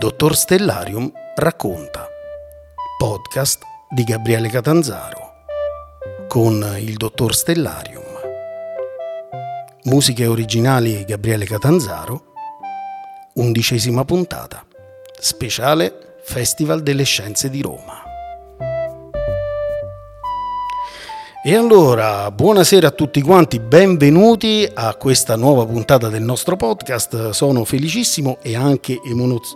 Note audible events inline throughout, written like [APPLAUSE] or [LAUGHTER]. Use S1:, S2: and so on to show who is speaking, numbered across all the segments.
S1: dottor Stellarium racconta. Podcast di Gabriele Catanzaro con il dottor Stellarium. Musiche originali Gabriele Catanzaro. Undicesima puntata. Speciale Festival delle Scienze di Roma. E allora, buonasera a tutti quanti, benvenuti a questa nuova puntata del nostro podcast. Sono felicissimo e anche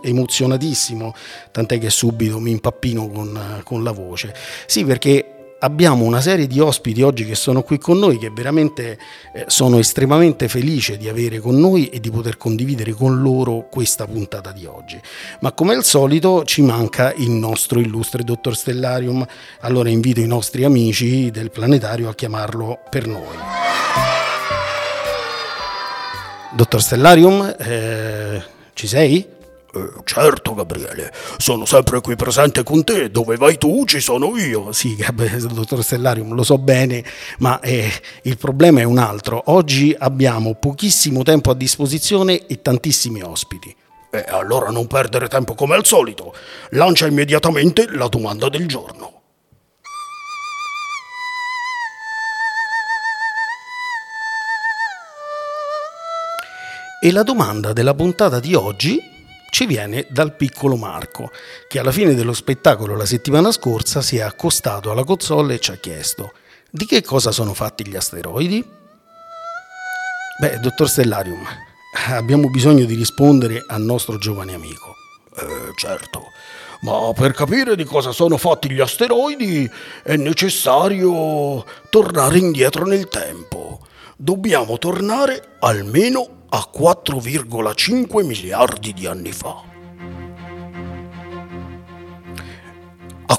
S1: emozionatissimo, tant'è che subito mi impappino con, con la voce. Sì, perché abbiamo una serie di ospiti oggi che sono qui con noi che veramente eh, sono estremamente felice di avere con noi e di poter condividere con loro questa puntata di oggi. Ma come al solito ci manca il nostro illustre dottor Stellarium, allora invito i nostri amici del planetario a chiamarlo per noi. Dottor Stellarium, eh, ci sei?
S2: Eh, certo, Gabriele, sono sempre qui presente con te, dove vai tu ci sono io.
S1: Sì, [LAUGHS] dottor Stellarium, lo so bene, ma eh, il problema è un altro. Oggi abbiamo pochissimo tempo a disposizione e tantissimi ospiti.
S2: E allora non perdere tempo come al solito. Lancia immediatamente la domanda del giorno.
S1: E la domanda della puntata di oggi ci viene dal piccolo Marco, che alla fine dello spettacolo la settimana scorsa si è accostato alla console e ci ha chiesto di che cosa sono fatti gli asteroidi? Beh, dottor Stellarium, abbiamo bisogno di rispondere al nostro giovane amico.
S2: Eh, certo, ma per capire di cosa sono fatti gli asteroidi è necessario tornare indietro nel tempo. Dobbiamo tornare almeno a 4,5 miliardi di anni fa.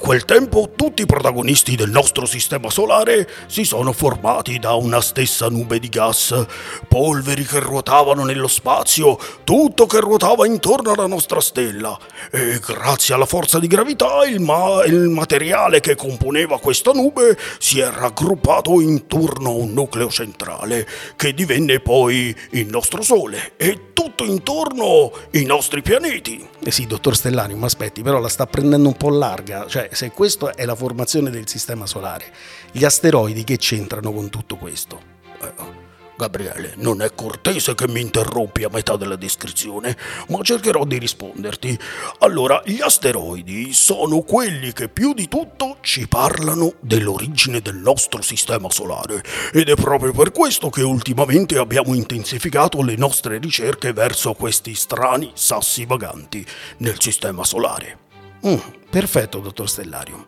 S2: Quel tempo tutti i protagonisti del nostro sistema solare si sono formati da una stessa nube di gas, polveri che ruotavano nello spazio, tutto che ruotava intorno alla nostra stella e grazie alla forza di gravità il, ma- il materiale che componeva questa nube si è raggruppato intorno a un nucleo centrale che divenne poi il nostro Sole e tutto intorno i nostri pianeti.
S1: Eh sì, dottor Stellani, ma aspetti, però la sta prendendo un po' larga cioè, se questa è la formazione del sistema solare, gli asteroidi che c'entrano con tutto questo?
S2: Eh, Gabriele, non è cortese che mi interrompi a metà della descrizione, ma cercherò di risponderti. Allora, gli asteroidi sono quelli che più di tutto ci parlano dell'origine del nostro sistema solare ed è proprio per questo che ultimamente abbiamo intensificato le nostre ricerche verso questi strani sassi vaganti nel sistema solare.
S1: Mm, perfetto, dottor Stellarium.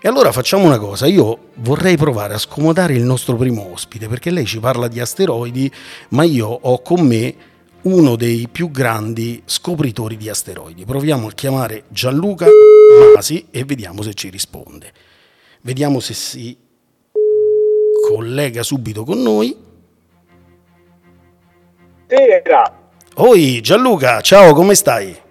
S1: E allora facciamo una cosa, io vorrei provare a scomodare il nostro primo ospite, perché lei ci parla di asteroidi, ma io ho con me uno dei più grandi scopritori di asteroidi. Proviamo a chiamare Gianluca Masi e vediamo se ci risponde. Vediamo se si collega subito con noi.
S3: Sera.
S1: Oi Gianluca, ciao, come stai?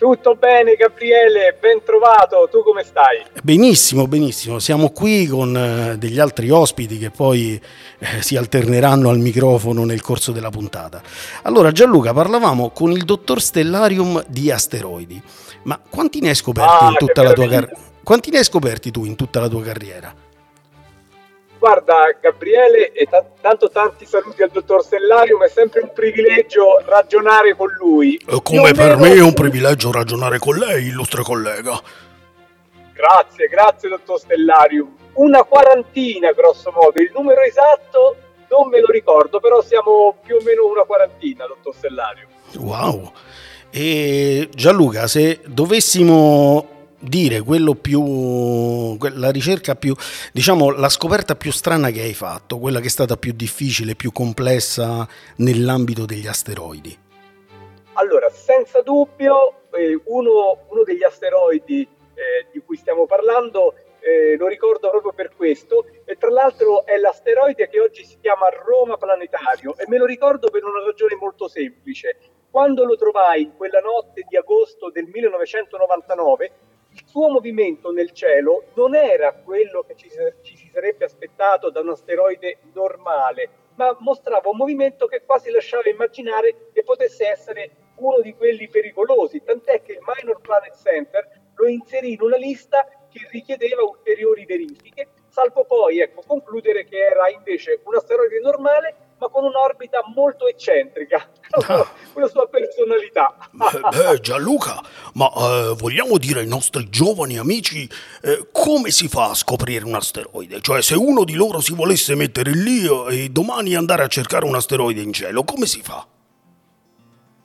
S3: Tutto bene Gabriele, ben trovato, tu come stai?
S1: Benissimo, benissimo, siamo qui con eh, degli altri ospiti che poi eh, si alterneranno al microfono nel corso della puntata. Allora Gianluca, parlavamo con il dottor Stellarium di asteroidi, ma quanti ne hai scoperti, ah, in tutta la tua car- quanti ne hai scoperti tu in tutta la tua carriera?
S3: Guarda Gabriele e t- tanto tanti saluti al dottor Stellarium, è sempre un privilegio ragionare con lui.
S2: E come per me è un privilegio ragionare con lei, illustre collega.
S3: Grazie, grazie dottor Stellarium. Una quarantina grosso modo, il numero esatto non me lo ricordo, però siamo più o meno una quarantina, dottor Stellarium.
S1: Wow. E Gianluca, se dovessimo dire quello più la ricerca più diciamo la scoperta più strana che hai fatto quella che è stata più difficile più complessa nell'ambito degli asteroidi.
S3: Allora senza dubbio eh, uno, uno, degli asteroidi eh, di cui stiamo parlando eh, lo ricordo proprio per questo e tra l'altro è l'asteroide che oggi si chiama Roma Planetario e me lo ricordo per una ragione molto semplice. Quando lo trovai in quella notte di agosto del 1999 il suo movimento nel cielo non era quello che ci, ci, si sarebbe aspettato da un asteroide normale, ma mostrava un movimento che quasi lasciava immaginare che potesse essere uno di quelli pericolosi, tant'è che il Minor Planet Center lo inserì in una lista che richiedeva ulteriori verifiche, salvo poi ecco, concludere che era invece un asteroide normale ma con un'orbita molto eccentrica, ah. [LAUGHS] una sua personalità.
S2: Beh, Gianluca, ma eh, vogliamo dire ai nostri giovani amici eh, come si fa a scoprire un asteroide? Cioè, se uno di loro si volesse mettere lì eh, e domani andare a cercare un asteroide in cielo, come si fa?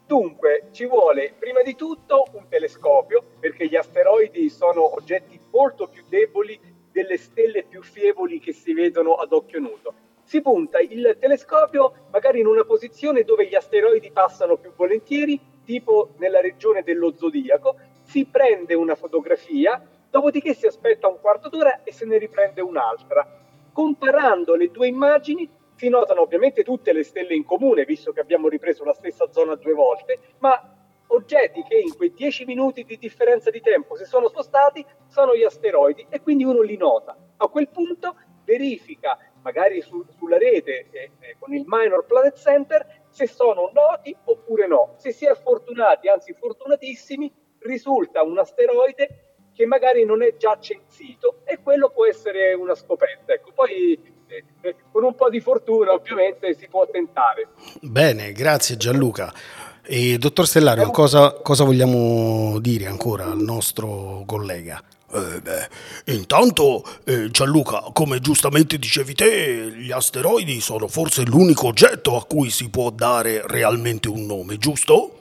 S3: Dunque, ci vuole prima di tutto un telescopio, perché gli asteroidi sono oggetti molto più deboli delle stelle più fievoli che si vedono ad occhio nudo si punta il telescopio magari in una posizione dove gli asteroidi passano più volentieri, tipo nella regione dello zodiaco, si prende una fotografia, dopodiché si aspetta un quarto d'ora e se ne riprende un'altra. Comparando le due immagini si notano ovviamente tutte le stelle in comune, visto che abbiamo ripreso la stessa zona due volte, ma oggetti che in quei 10 minuti di differenza di tempo si sono spostati sono gli asteroidi e quindi uno li nota. A quel punto verifica magari su, sulla rete eh, eh, con il Minor Planet Center se sono noti oppure no. Se si è fortunati, anzi fortunatissimi, risulta un asteroide che magari non è già censito e quello può essere una scoperta. Ecco, poi eh, eh con un po' di fortuna ovviamente si può tentare.
S1: Bene, grazie Gianluca. E, dottor Stellario, cosa, cosa vogliamo dire ancora al nostro collega?
S2: Eh beh, intanto eh, Gianluca, come giustamente dicevi te, gli asteroidi sono forse l'unico oggetto a cui si può dare realmente un nome, giusto?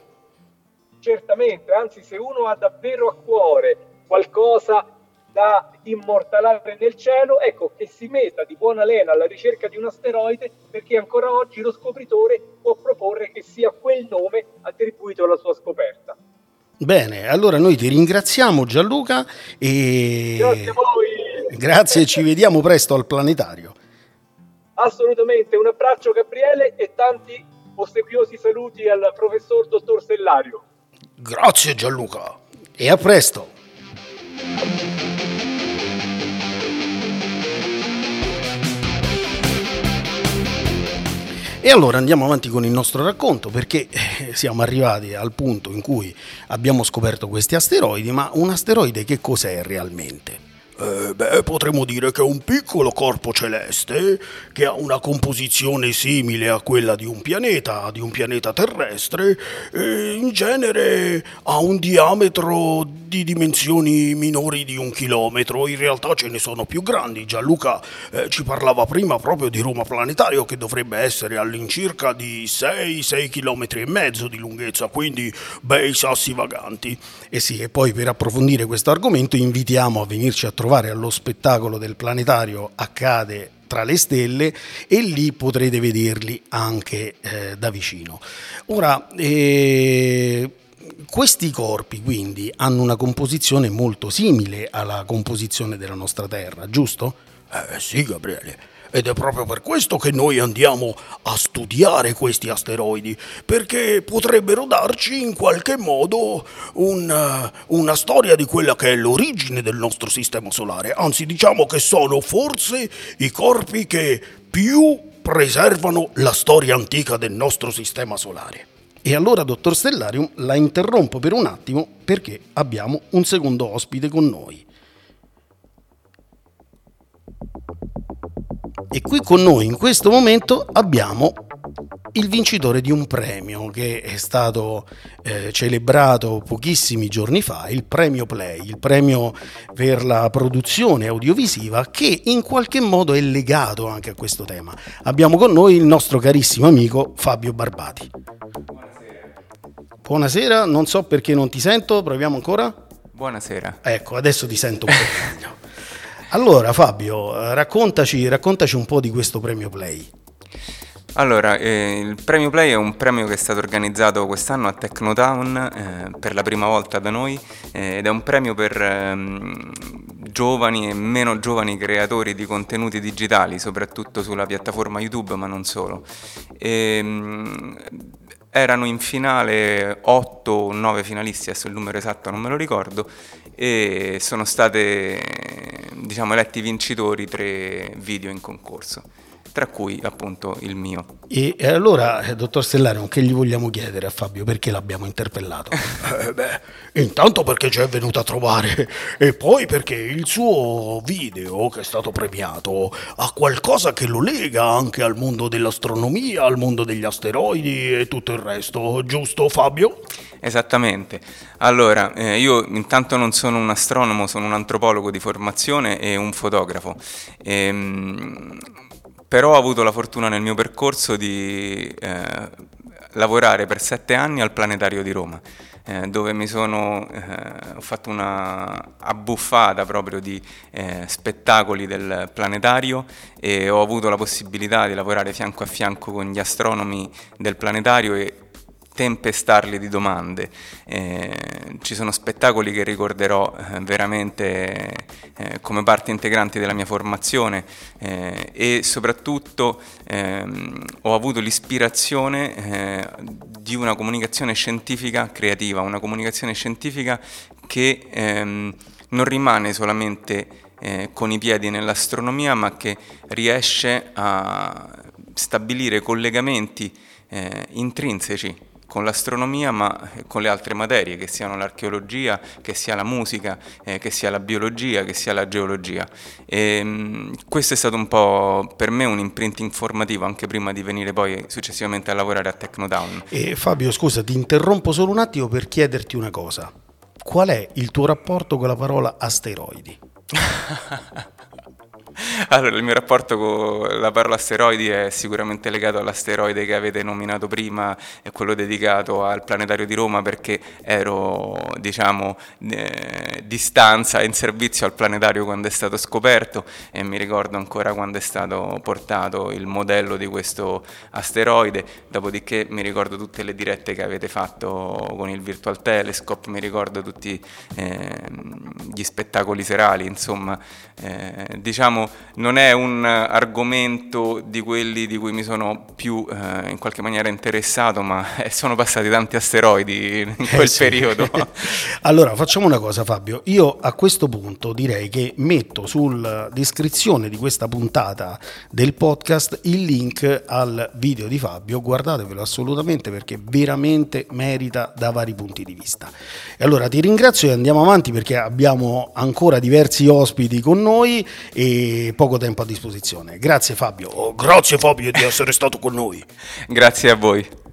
S3: Certamente, anzi se uno ha davvero a cuore qualcosa da immortalare nel cielo, ecco che si metta di buona lena alla ricerca di un asteroide perché ancora oggi lo scopritore può proporre che sia quel nome attribuito alla sua scoperta.
S1: Bene, allora noi ti ringraziamo Gianluca e
S3: grazie a voi.
S1: Grazie, ci vediamo presto al planetario.
S3: Assolutamente, un abbraccio Gabriele e tanti ossequiosi saluti al professor dottor Sellario.
S2: Grazie Gianluca.
S1: E a presto. E allora andiamo avanti con il nostro racconto perché eh, siamo arrivati al punto in cui abbiamo scoperto questi asteroidi, ma un asteroide che cos'è realmente?
S2: Eh, beh, potremmo dire che è un piccolo corpo celeste che ha una composizione simile a quella di un pianeta, di un pianeta terrestre, e in genere ha un diametro di dimensioni minori di un chilometro. In realtà ce ne sono più grandi. Gianluca eh, ci parlava prima proprio di Roma Planetario che dovrebbe essere all'incirca di 6-6 km e mezzo di lunghezza, quindi bei sassi vaganti.
S1: E sì, e poi per approfondire questo argomento invitiamo a venirci a trovare trovare allo spettacolo del planetario accade tra le stelle e lì potrete vederli anche eh, da vicino. Ora, eh, questi corpi quindi hanno una composizione molto simile alla composizione della nostra Terra, giusto?
S2: Eh sì, Gabriele ed è proprio per questo che noi andiamo a studiare questi asteroidi, perché potrebbero darci in qualche modo un, uh, una storia di quella che è l'origine del nostro sistema solare. Anzi, diciamo che sono forse i corpi che più preservano la storia antica del nostro sistema solare.
S1: E allora, dottor Stellarium, la interrompo per un attimo perché abbiamo un secondo ospite con noi. E qui con noi in questo momento abbiamo il vincitore di un premio che è stato eh, celebrato pochissimi giorni fa, il premio Play, il premio per la produzione audiovisiva che in qualche modo è legato anche a questo tema. Abbiamo con noi il nostro carissimo amico Fabio Barbati. Buonasera. Buonasera, non so perché non ti sento, proviamo ancora?
S4: Buonasera.
S1: Ecco, adesso ti sento un po' [LAUGHS] meglio. Allora Fabio, raccontaci, raccontaci un po' di questo premio Play.
S4: Allora, eh, il premio Play è un premio che è stato organizzato quest'anno a Technotown eh, per la prima volta da noi eh, ed è un premio per ehm, giovani e meno giovani creatori di contenuti digitali, soprattutto sulla piattaforma YouTube, ma non solo. E, ehm, erano in finale 8 o 9 finalisti, adesso il numero esatto non me lo ricordo, e sono state diciamo, eletti vincitori tre video in concorso. Tra cui appunto il mio.
S1: E, allora, eh, dottor Stellarium, che gli vogliamo chiedere a Fabio? Perché l'abbiamo interpellato? [LAUGHS]
S2: eh beh, intanto perché ci è venuto a trovare e poi perché il suo video che è stato premiato ha qualcosa che lo lega anche al mondo dell'astronomia, al mondo degli asteroidi e tutto il resto, giusto Fabio?
S4: Esattamente. Allora, eh, io intanto non sono un astronomo, sono un antropologo di formazione e un fotografo. E, ehm, però ho avuto la fortuna nel mio percorso di eh, lavorare per sette anni al Planetario di Roma, eh, dove mi sono, eh, ho fatto una abbuffata proprio di eh, spettacoli del planetario e ho avuto la possibilità di lavorare fianco a fianco con gli astronomi del planetario e tempestarli di domande. Eh, ci sono spettacoli che ricorderò eh, veramente eh, come parte integrante della mia formazione eh, e soprattutto ehm, ho avuto l'ispirazione eh, di una comunicazione scientifica creativa, una comunicazione scientifica che ehm, non rimane solamente eh, con i piedi nell'astronomia, ma che riesce a stabilire collegamenti intrinseci con l'astronomia ma con le altre materie, che siano l'archeologia, che sia la musica, eh, che sia la biologia, che sia la geologia. E, ehm, mh, questo è stato un po' per me un imprinting formativo anche prima di venire poi successivamente a lavorare a Technotown.
S1: E Fabio, scusa, ti interrompo solo un attimo per chiederti una cosa. Qual è il tuo rapporto con la parola asteroidi? [LAUGHS]
S4: Allora, il mio rapporto con la parola asteroidi è sicuramente legato all'asteroide che avete nominato prima, quello dedicato al planetario di Roma perché ero, diciamo, eh, di stanza in servizio al planetario quando è stato scoperto e mi ricordo ancora quando è stato portato il modello di questo asteroide, dopodiché mi ricordo tutte le dirette che avete fatto con il Virtual Telescope, mi ricordo tutti eh, gli spettacoli serali, insomma, eh, diciamo non è un argomento di quelli di cui mi sono più eh, in qualche maniera interessato, ma [LAUGHS] sono passati tanti asteroidi in quel eh sì. periodo. [LAUGHS]
S1: allora facciamo una cosa Fabio, io a questo punto direi che metto sulla descrizione di questa puntata del podcast il link al video di Fabio, guardatevelo assolutamente perché veramente merita da vari punti di vista. E allora ti ringrazio e andiamo avanti perché abbiamo ancora diversi ospiti con noi e poco tempo a disposizione. Grazie Fabio.
S2: Oh, grazie Fabio di essere stato con noi. [LAUGHS]
S4: grazie a voi.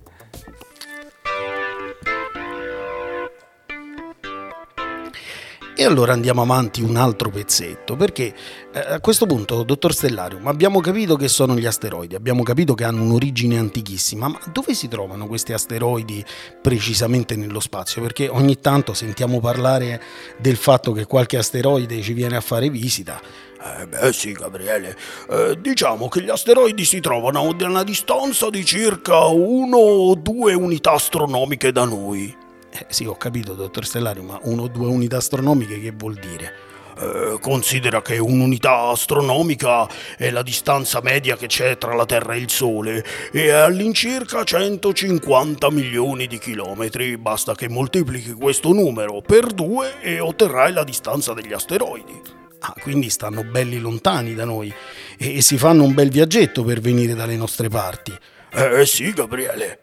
S1: E allora andiamo avanti un altro pezzetto, perché eh, a questo punto, dottor Stellarium, abbiamo capito che sono gli asteroidi, abbiamo capito che hanno un'origine antichissima, ma dove si trovano questi asteroidi precisamente nello spazio? Perché ogni tanto sentiamo parlare del fatto che qualche asteroide ci viene a fare visita.
S2: Eh beh sì, Gabriele. Eh, diciamo che gli asteroidi si trovano a una distanza di circa 1 o 2 unità astronomiche da noi.
S1: Eh, sì, ho capito, dottor Stellario, ma uno o due unità astronomiche che vuol dire?
S2: Eh, considera che un'unità astronomica è la distanza media che c'è tra la Terra e il Sole e è all'incirca 150 milioni di chilometri. Basta che moltiplichi questo numero per due e otterrai la distanza degli asteroidi.
S1: Ah, quindi stanno belli lontani da noi e, e si fanno un bel viaggetto per venire dalle nostre parti.
S2: Eh sì, Gabriele.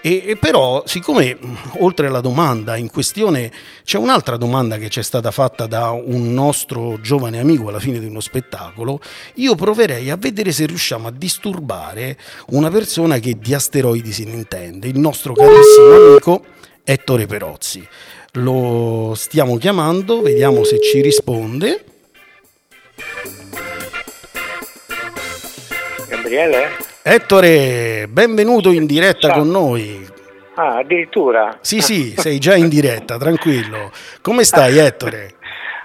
S1: E, e, però, siccome oltre alla domanda in questione c'è un'altra domanda che ci è stata fatta da un nostro giovane amico alla fine di uno spettacolo, io proverei a vedere se riusciamo a disturbare una persona che di asteroidi ne intende, il nostro carissimo amico Ettore Perozzi. Lo stiamo chiamando, vediamo se ci risponde.
S5: Gabriele?
S1: Ettore, benvenuto in diretta Ciao. con noi.
S5: Ah, addirittura?
S1: Sì, sì, sei già in diretta, tranquillo. Come stai, [LAUGHS] Ettore?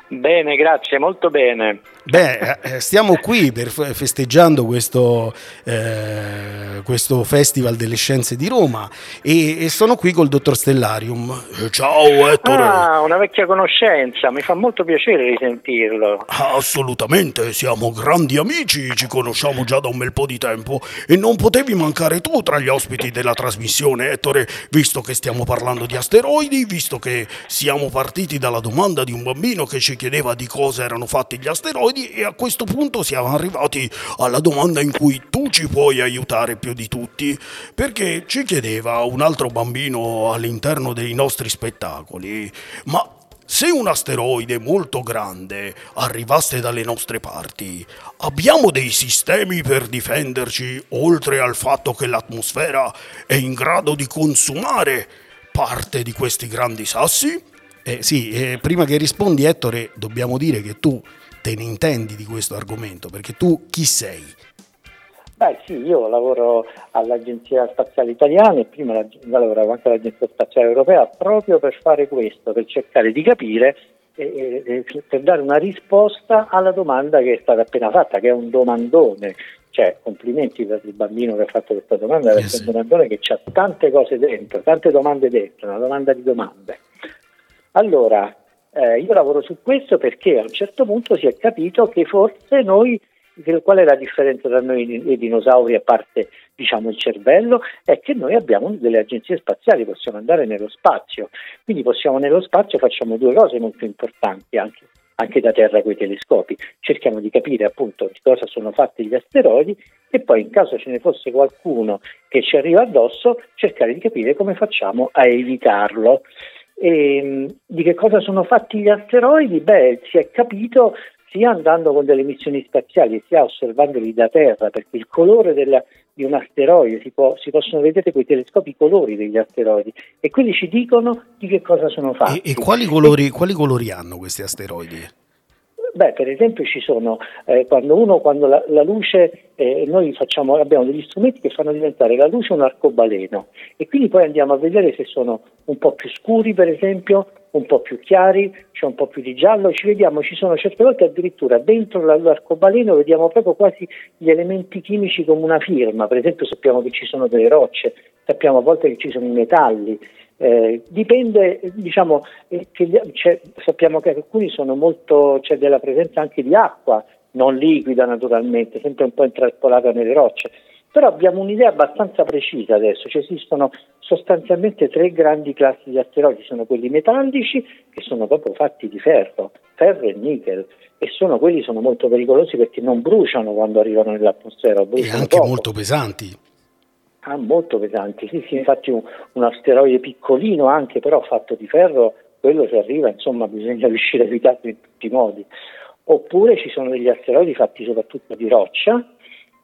S5: Bene, grazie, molto bene.
S1: Beh, eh, stiamo qui per festeggiando questo, eh, questo, Festival delle Scienze di Roma e, e, sono qui col dottor Stellarium.
S2: Ciao Ettore.
S5: Ah, una vecchia conoscenza, mi fa molto piacere risentirlo.
S2: Assolutamente, siamo grandi amici, ci conosciamo già da un bel po' di tempo e non potevi mancare tu tra gli ospiti della trasmissione, Ettore, visto che stiamo parlando di asteroidi, visto che siamo partiti dalla domanda di un bambino che ci chiedeva di cosa erano fatti gli asteroidi e a questo punto siamo arrivati alla domanda in cui tu ci puoi aiutare più di tutti, perché ci chiedeva un altro bambino all'interno dei nostri spettacoli, ma se un asteroide molto grande arrivasse dalle nostre parti, abbiamo dei sistemi per difenderci oltre al fatto che l'atmosfera è in grado di consumare parte di questi grandi sassi?
S1: Eh, sì, eh, prima che rispondi Ettore, dobbiamo dire che tu te ne intendi di questo argomento, perché tu chi sei?
S5: Beh sì, io lavoro all'Agenzia Spaziale Italiana e prima lavoravo anche all'Agenzia Spaziale Europea proprio per fare questo, per cercare di capire e, e, per dare una risposta alla domanda che è stata appena fatta, che è un domandone. Cioè, complimenti per il bambino che ha fatto questa domanda, perché yes. è un domandone che ha tante cose dentro, tante domande dentro, una domanda di domande. Allora, eh, io lavoro su questo perché a un certo punto si è capito che forse noi, qual è la differenza tra noi e i dinosauri a parte diciamo, il cervello? È che noi abbiamo delle agenzie spaziali, possiamo andare nello spazio, quindi possiamo nello spazio facciamo due cose molto importanti anche anche da terra con i telescopi. Cerchiamo di capire appunto di cosa sono fatti gli asteroidi e poi in caso ce ne fosse qualcuno che ci arriva addosso, cercare di capire come facciamo a evitarlo. E, ehm, di che cosa sono fatti gli asteroidi? Beh, si è capito sia andando con delle missioni spaziali sia osservandoli da terra, perché il colore della, di un asteroide si, può, si possono vedere con i telescopi i colori degli asteroidi e quindi ci dicono di che cosa sono fatti.
S1: E, e quali, colori, e, quali colori hanno questi asteroidi?
S5: Beh, per esempio ci sono, eh, quando, uno, quando la, la luce, eh, noi facciamo, abbiamo degli strumenti che fanno diventare la luce un arcobaleno e quindi poi andiamo a vedere se sono un po' più scuri per esempio, un po' più chiari, c'è un po' più di giallo, ci vediamo, ci sono certe volte addirittura dentro l'arcobaleno vediamo proprio quasi gli elementi chimici come una firma, per esempio sappiamo che ci sono delle rocce, sappiamo a volte che ci sono i metalli, eh, dipende, diciamo, eh, che sappiamo che alcuni sono molto, c'è della presenza anche di acqua, non liquida naturalmente, sempre un po' intrappolata nelle rocce, però abbiamo un'idea abbastanza precisa adesso, ci esistono sostanzialmente tre grandi classi di asteroidi, sono quelli metallici che sono proprio fatti di ferro, ferro e nickel e sono quelli sono molto pericolosi perché non bruciano quando arrivano nell'atmosfera,
S1: e anche
S5: poco.
S1: molto pesanti.
S5: Ah, molto pesanti, sì, sì, infatti un, un, asteroide piccolino anche però fatto di ferro, quello se arriva, insomma, bisogna [LAUGHS] riuscire a evitarlo in tutti i modi. Oppure ci sono degli asteroidi fatti soprattutto di roccia,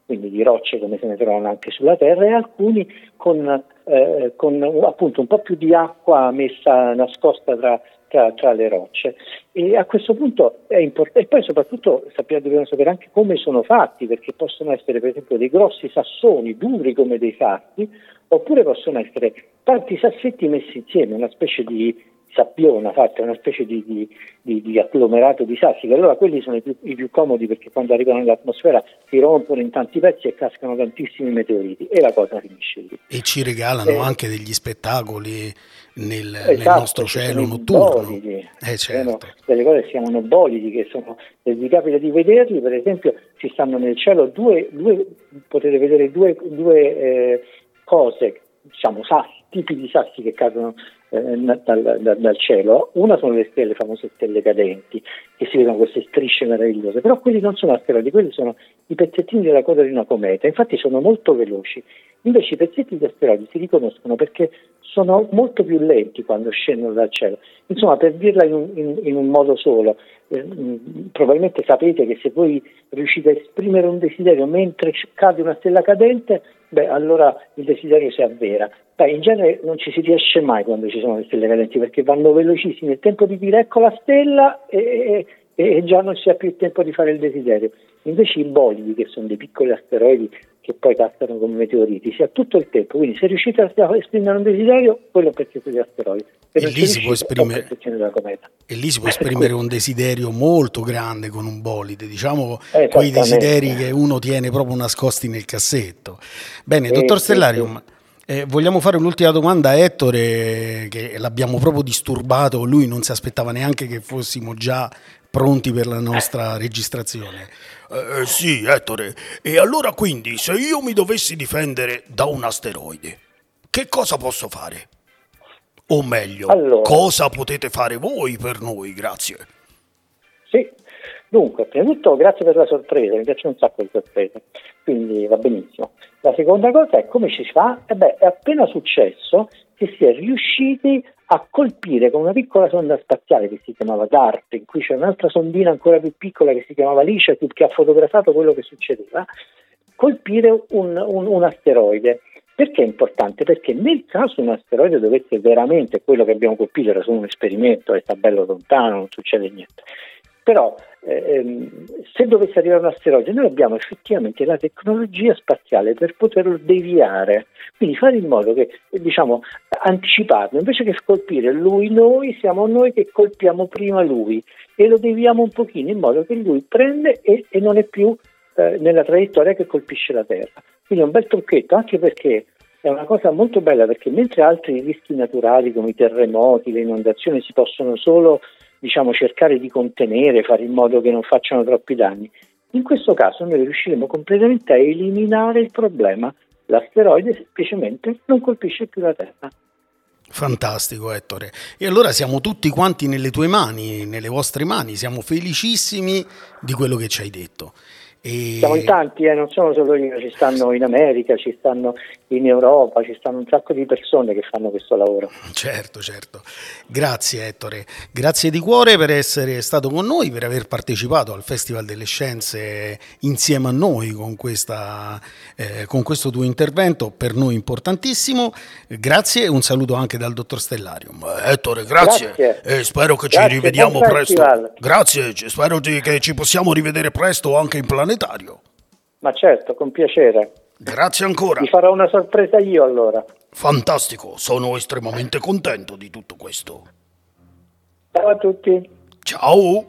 S5: quindi di rocce come se ne trovano anche sulla Terra, e alcuni con, eh, con appunto un po' più di acqua messa nascosta tra, tra, tra le rocce. E a questo punto è importante, e poi soprattutto sappiamo, dobbiamo sapere anche come sono fatti, perché possono essere per esempio dei grossi sassoni duri come dei sassi, oppure possono essere tanti sassetti messi insieme, una specie di sappiona fatta, una specie di, di, di, di, agglomerato di sassi, che allora quelli sono i più, i più, comodi perché quando arrivano nell'atmosfera si rompono in tanti pezzi e cascano tantissimi meteoriti e la cosa finisce lì.
S1: E ci regalano eh, anche degli spettacoli nel, esatto, nel nostro cielo notturno.
S5: Eh, certo. delle cose che si chiamano bolidi, che sono, se vi capita di vederli, per esempio, ci stanno nel cielo due, due potete vedere due, due eh, cose, diciamo sassi, tipi di sassi che cadono eh, dal, dal, dal, cielo. Una sono le stelle, le famose stelle cadenti, che si vedono queste strisce meravigliose, però quelli non sono asteroidi, quelli sono i pezzettini della coda di una cometa, infatti sono molto veloci. Invece i pezzetti di asteroidi si riconoscono perché sono molto più lenti quando scendono dal cielo. Insomma, per dirla in un, in, in un modo solo, eh, probabilmente sapete che se voi riuscite a esprimere un desiderio mentre cade una stella cadente, beh, allora il desiderio si avvera. Beh, in genere non ci si riesce mai quando ci sono le stelle cadenti perché vanno velocissimi, il tempo di dire ecco la stella e, e, e già non si ha più il tempo di fare il desiderio. Invece i bolidi, che sono dei piccoli asteroidi che poi cascano come meteoriti, si ha tutto il tempo. Quindi se riuscite a esprimere un desiderio, quello perché siete asteroidi.
S1: E, lì, si può esprimere, e lì si può esprimere un desiderio molto grande con un bolide, diciamo quei desideri che uno tiene proprio nascosti nel cassetto. Bene, dottor Stellarium. Eh, vogliamo fare un'ultima domanda a Ettore, che l'abbiamo proprio disturbato, lui non si aspettava neanche che fossimo già pronti per la nostra registrazione.
S2: Eh, sì, Ettore. E allora quindi, se io mi dovessi difendere da un asteroide, che cosa posso fare? O meglio, allora. cosa potete fare voi per noi? Grazie.
S5: Sì, dunque, prima di tutto grazie per la sorpresa, mi piacciono un sacco di sorprese, quindi va benissimo. La seconda cosa è come ci si fa? E beh, è appena successo che si è riusciti a colpire con una piccola sonda spaziale che si chiamava DART, in cui c'è un'altra sondina ancora più piccola che si chiamava Alicia, che ha fotografato quello che succedeva, colpire un, un, un asteroide. Perché è importante? Perché nel caso un asteroide dovesse veramente, quello che abbiamo colpito era solo un esperimento e sta bello lontano, non succede niente, però ehm, se dovesse arrivare un asteroide noi abbiamo effettivamente la tecnologia spaziale per poterlo deviare, quindi fare in modo che, diciamo, anticiparlo, invece che colpire lui noi, siamo noi che colpiamo prima lui e lo deviamo un pochino in modo che lui prende e, e non è più eh, nella traiettoria che colpisce la Terra. Quindi è un bel trucchetto, anche perché è una cosa molto bella, perché mentre altri rischi naturali come i terremoti, le inondazioni si possono solo diciamo, cercare di contenere, fare in modo che non facciano troppi danni, in questo caso noi riusciremo completamente a eliminare il problema. L'asteroide semplicemente non colpisce più la Terra.
S1: Fantastico Ettore. E allora siamo tutti quanti nelle tue mani, nelle vostre mani, siamo felicissimi di quello che ci hai detto.
S5: E... Siamo in tanti, eh, non sono solo io, ci stanno in America, ci stanno in Europa, ci stanno un sacco di persone che fanno questo lavoro.
S1: Certo, certo. Grazie Ettore, grazie di cuore per essere stato con noi, per aver partecipato al Festival delle Scienze insieme a noi con, questa, eh, con questo tuo intervento, per noi importantissimo. Grazie e un saluto anche dal dottor Stellarium.
S2: Ettore, grazie. grazie. Eh, spero che grazie, ci rivediamo presto. Grazie, spero che ci possiamo rivedere presto anche in planeta planetario.
S5: Ma certo, con piacere.
S2: Grazie ancora.
S5: Ti farò una sorpresa io allora.
S2: Fantastico, sono estremamente contento di tutto questo.
S5: Ciao a tutti.
S2: Ciao.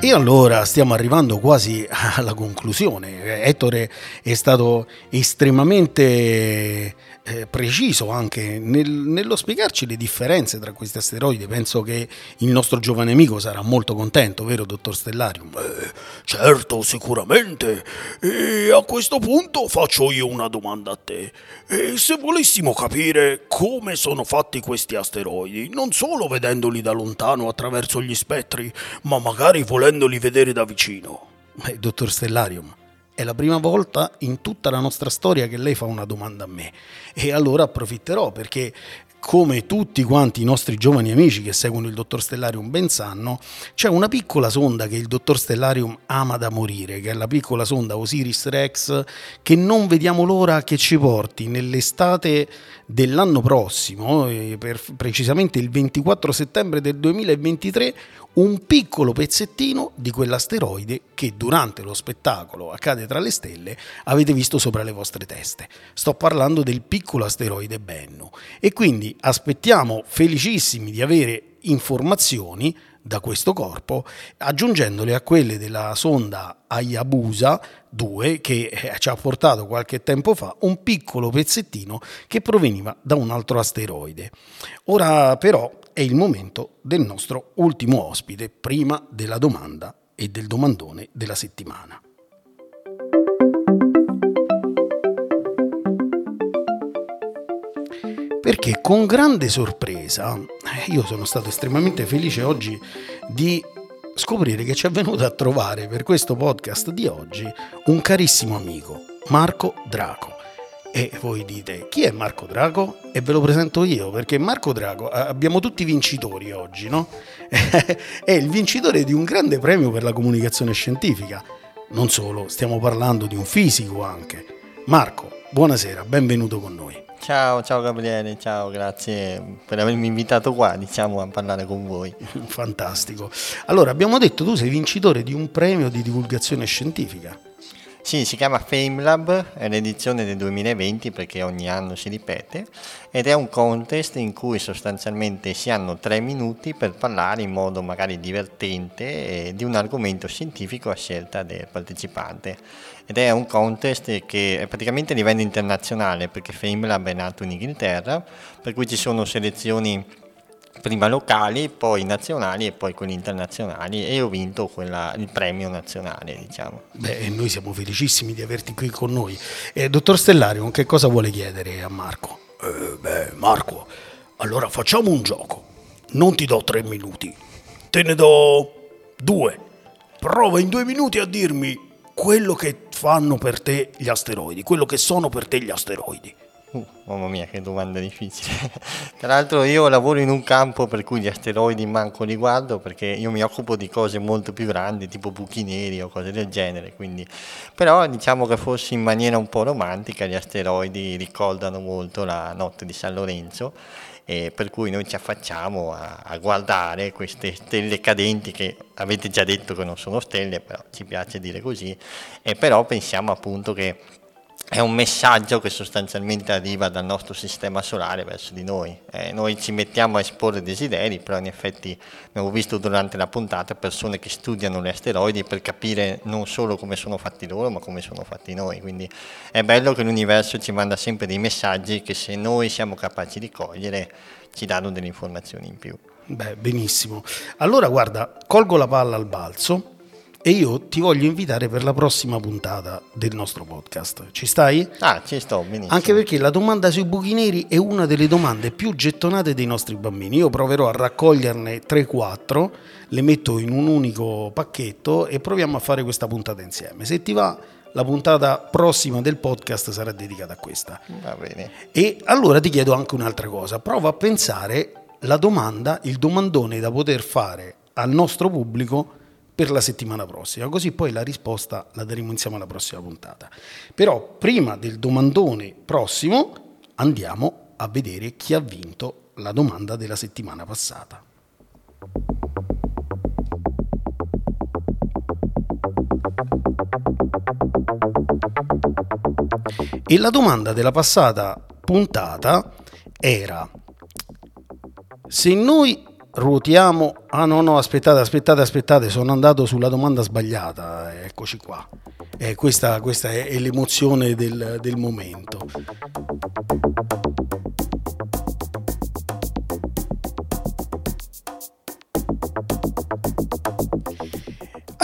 S1: E allora stiamo arrivando quasi alla conclusione. Ettore è stato estremamente eh, preciso anche nel, nello spiegarci le differenze tra questi asteroidi. Penso che il nostro giovane amico sarà molto contento, vero, dottor Stellarium?
S2: Eh, certo, sicuramente. E a questo punto faccio io una domanda a te. E se volessimo capire come sono fatti questi asteroidi, non solo vedendoli da lontano attraverso gli spettri, ma magari volendoli vedere da vicino.
S1: Eh, dottor Stellarium, è la prima volta in tutta la nostra storia che lei fa una domanda a me. E allora approfitterò perché come tutti quanti i nostri giovani amici che seguono il dottor Stellarium ben sanno, c'è una piccola sonda che il dottor Stellarium ama da morire, che è la piccola sonda Osiris Rex, che non vediamo l'ora che ci porti nell'estate dell'anno prossimo, eh, per, precisamente il 24 settembre del 2023, un piccolo pezzettino di quell'asteroide che durante lo spettacolo accade tra le stelle avete visto sopra le vostre teste. Sto parlando del piccolo asteroide Bennu e quindi aspettiamo felicissimi di avere informazioni da questo corpo, aggiungendole a quelle della sonda Hayabusa 2 che eh, ci ha portato qualche tempo fa un piccolo pezzettino che proveniva da un altro asteroide. Ora però è il momento del nostro ultimo ospite prima della domanda e del domandone della settimana. Perché con grande sorpresa, io sono stato estremamente felice oggi di scoprire che ci è venuto a trovare per questo podcast di oggi un carissimo amico, Marco Draco. E voi dite, chi è Marco Drago? E ve lo presento io, perché Marco Drago, abbiamo tutti vincitori oggi, no? [LAUGHS] è il vincitore di un grande premio per la comunicazione scientifica. Non solo, stiamo parlando di un fisico anche. Marco, buonasera, benvenuto con noi.
S6: Ciao, ciao Gabriele, ciao, grazie per avermi invitato qua, diciamo, a parlare con voi. [LAUGHS]
S1: Fantastico. Allora, abbiamo detto tu sei vincitore di un premio di divulgazione scientifica.
S6: Sì, si chiama FameLab, è l'edizione del 2020 perché ogni anno si ripete ed è un contest in cui sostanzialmente si hanno tre minuti per parlare in modo magari divertente di un argomento scientifico a scelta del partecipante. Ed è un contest che è praticamente a livello internazionale perché FameLab è nato in Inghilterra, per cui ci sono selezioni prima locali, poi nazionali e poi quelli internazionali e ho vinto quella, il premio nazionale. Diciamo.
S1: Beh, noi siamo felicissimi di averti qui con noi. Eh, dottor Stellario, che cosa vuole chiedere a Marco?
S2: Eh, beh, Marco, Allora facciamo un gioco. Non ti do tre minuti, te ne do due. Prova in due minuti a dirmi quello che fanno per te gli asteroidi, quello che sono per te gli asteroidi.
S6: Uh, [LAUGHS] mamma mia, che domanda difficile. [LAUGHS] Tra l'altro io lavoro in un campo per cui gli asteroidi manco li guardo perché io mi occupo di cose molto più grandi, tipo buchi neri o cose del genere, quindi... però diciamo che forse in maniera un po' romantica gli asteroidi ricordano molto la notte di San Lorenzo e per cui noi ci affacciamo a, a, guardare queste stelle cadenti che avete già detto che non sono stelle, però ci piace dire così, e però pensiamo appunto che è un messaggio che sostanzialmente arriva dal nostro sistema solare verso di noi. Eh, noi ci mettiamo a esporre desideri, però in effetti abbiamo visto durante la puntata persone che studiano gli asteroidi per capire non solo come sono fatti loro, ma come sono fatti noi. Quindi è bello che l'universo ci manda sempre dei messaggi che se noi siamo capaci di cogliere ci danno delle informazioni in più.
S1: Beh, benissimo. Allora guarda, colgo la palla al balzo e io ti voglio invitare per la prossima puntata del nostro podcast. Ci stai?
S6: Ah, ci sto, benissimo.
S1: Anche perché la domanda sui buchi neri è una delle domande più gettonate dei nostri bambini. Io proverò a raccoglierne 3-4, le metto in un unico pacchetto e proviamo a fare questa puntata insieme. Se ti va, la puntata prossima del podcast sarà dedicata a questa.
S6: Va bene.
S1: E allora ti chiedo anche un'altra cosa. Prova a pensare la domanda, il domandone da poter fare al nostro pubblico per la settimana prossima, così poi la risposta la daremo insieme alla prossima puntata. Però prima del domandone prossimo andiamo a vedere chi ha vinto la domanda della settimana passata. E la domanda della passata puntata era se noi ruotiamo. Ah no, no, aspettate, aspettate, aspettate, sono andato sulla domanda sbagliata. Eccoci qua. Eh, questa, questa, è, l'emozione del, del momento.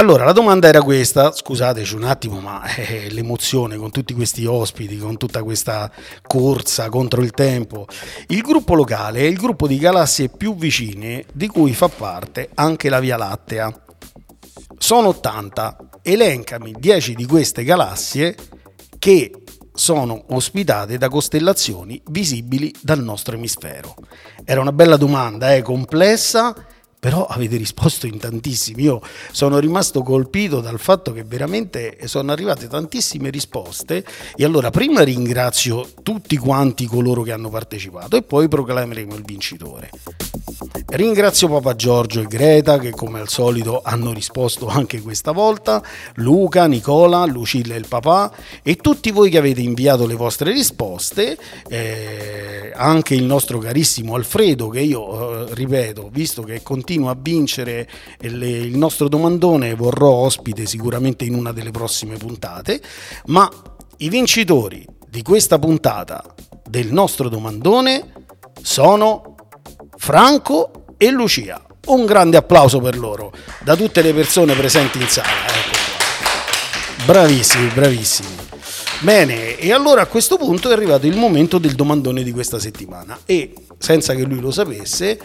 S1: Allora, la domanda era questa, scusateci un attimo, ma eh, l'emozione con tutti questi ospiti, con tutta questa corsa contro il tempo. Il gruppo locale è il gruppo di galassie più vicine di cui fa parte anche la Via Lattea. Sono 80, elencami 10 di queste galassie che sono ospitate da costellazioni visibili dal nostro emisfero. Era una bella domanda, eh, complessa però avete risposto in tantissimi. Io sono rimasto colpito dal fatto che veramente sono arrivate tantissime risposte e allora prima ringrazio tutti quanti coloro che hanno partecipato e poi proclameremo il vincitore. Ringrazio Papa Giorgio e Greta che come al solito hanno risposto anche questa volta, Luca, Nicola, Lucilla e il papà e tutti voi che avete inviato le vostre risposte, eh, anche il nostro carissimo Alfredo che io eh, ripeto, visto che continua a vincere il, il nostro domandone, vorrò ospite sicuramente in una delle prossime puntate, ma i vincitori di questa puntata del nostro domandone sono Franco e Lucia. Un grande applauso per loro da tutte le persone presenti in sala. Ecco bravissimi, bravissimi. Bene, e allora a questo punto è arrivato il momento del domandone di questa settimana e senza che lui lo sapesse,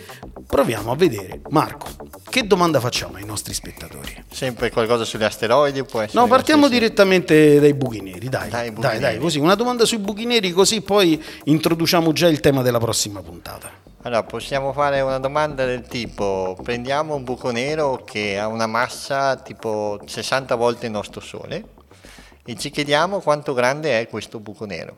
S1: proviamo a vedere. Marco, che domanda facciamo ai nostri spettatori?
S6: Sempre qualcosa sugli asteroidi? Può essere
S1: no, partiamo direttamente dai buchi neri, dai, dai, buchi dai, neri. dai, così, una domanda sui buchi neri, così poi introduciamo già il tema della prossima puntata.
S6: Allora, possiamo fare una domanda del tipo, prendiamo un buco nero che ha una massa tipo 60 volte il nostro Sole e ci chiediamo quanto grande è questo buco nero.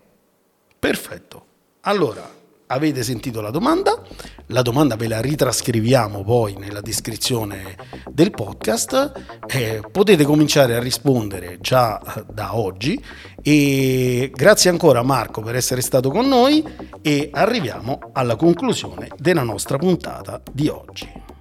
S1: Perfetto. Allora, avete sentito la domanda, la domanda ve la ritrascriviamo poi nella descrizione del podcast, eh, potete cominciare a rispondere già eh, da oggi. E grazie ancora Marco per essere stato con noi. E arriviamo alla conclusione della nostra puntata di oggi.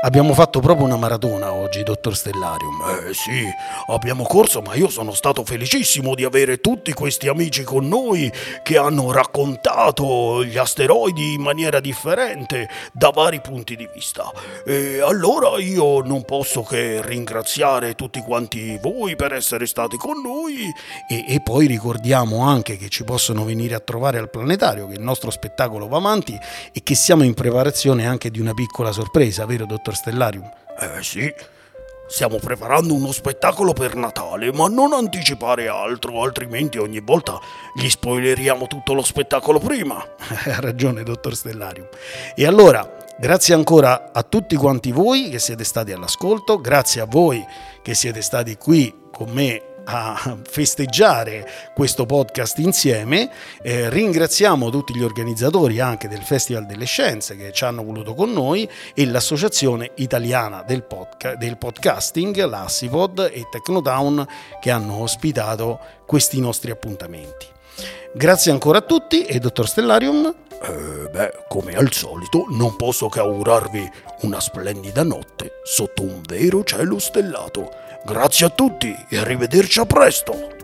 S1: Abbiamo fatto proprio una maratona oggi, dottor Stellarium.
S2: Eh sì, abbiamo corso, ma io sono stato felicissimo di avere tutti questi amici con noi che hanno raccontato gli asteroidi in maniera differente, da vari punti di vista. E allora io non posso che ringraziare tutti quanti voi per essere stati con noi.
S1: E, e poi ricordiamo anche che ci possono venire a trovare al planetario, che il nostro spettacolo va avanti e che siamo in preparazione anche di una piccola sorpresa, vero dottor? Dottor Stellarium?
S2: Eh sì, stiamo preparando uno spettacolo per Natale, ma non anticipare altro, altrimenti ogni volta gli spoileriamo tutto lo spettacolo prima. [LAUGHS]
S1: ha ragione, dottor Stellarium. E allora, grazie ancora a tutti quanti voi che siete stati all'ascolto, grazie a voi che siete stati qui con me a festeggiare questo podcast insieme. Eh, ringraziamo tutti gli organizzatori anche del Festival delle Scienze che ci hanno voluto con noi e l'Associazione Italiana del, podca- del Podcasting, l'Assipod e Technotown che hanno ospitato questi nostri appuntamenti. Grazie ancora a tutti e dottor Stellarium.
S2: Eh, beh, come al solito, non posso che augurarvi una splendida notte sotto un vero cielo stellato. Grazie a tutti e arrivederci a presto!